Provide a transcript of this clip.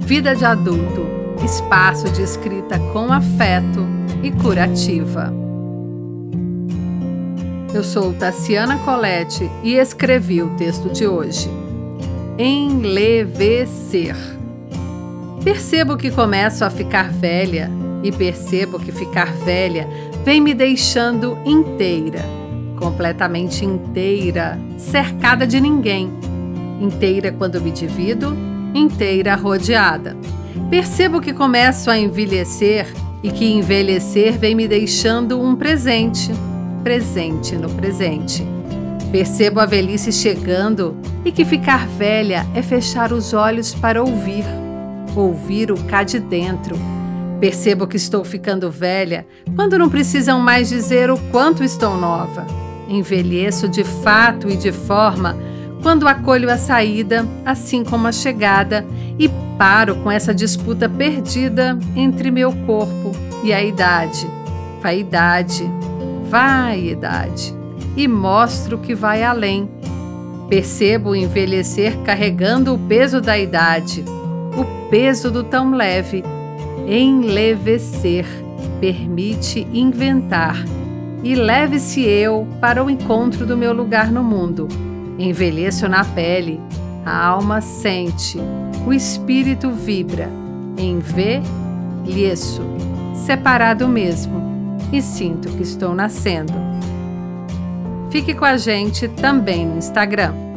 Vida de adulto, espaço de escrita com afeto e curativa. Eu sou Tassiana Colette e escrevi o texto de hoje. Enlevecer. Percebo que começo a ficar velha e percebo que ficar velha vem me deixando inteira, completamente inteira, cercada de ninguém. Inteira quando me divido, inteira rodeada. Percebo que começo a envelhecer e que envelhecer vem me deixando um presente presente no presente. Percebo a velhice chegando e que ficar velha é fechar os olhos para ouvir, ouvir o cá de dentro. Percebo que estou ficando velha quando não precisam mais dizer o quanto estou nova. Envelheço de fato e de forma quando acolho a saída, assim como a chegada, e paro com essa disputa perdida entre meu corpo e a idade, vaidade, vaidade e mostro que vai além. Percebo o envelhecer carregando o peso da idade, o peso do tão leve. Enlevecer permite inventar e leve-se eu para o encontro do meu lugar no mundo. Envelheço na pele, a alma sente, o espírito vibra. Envelheço, separado mesmo e sinto que estou nascendo. Fique com a gente também no Instagram.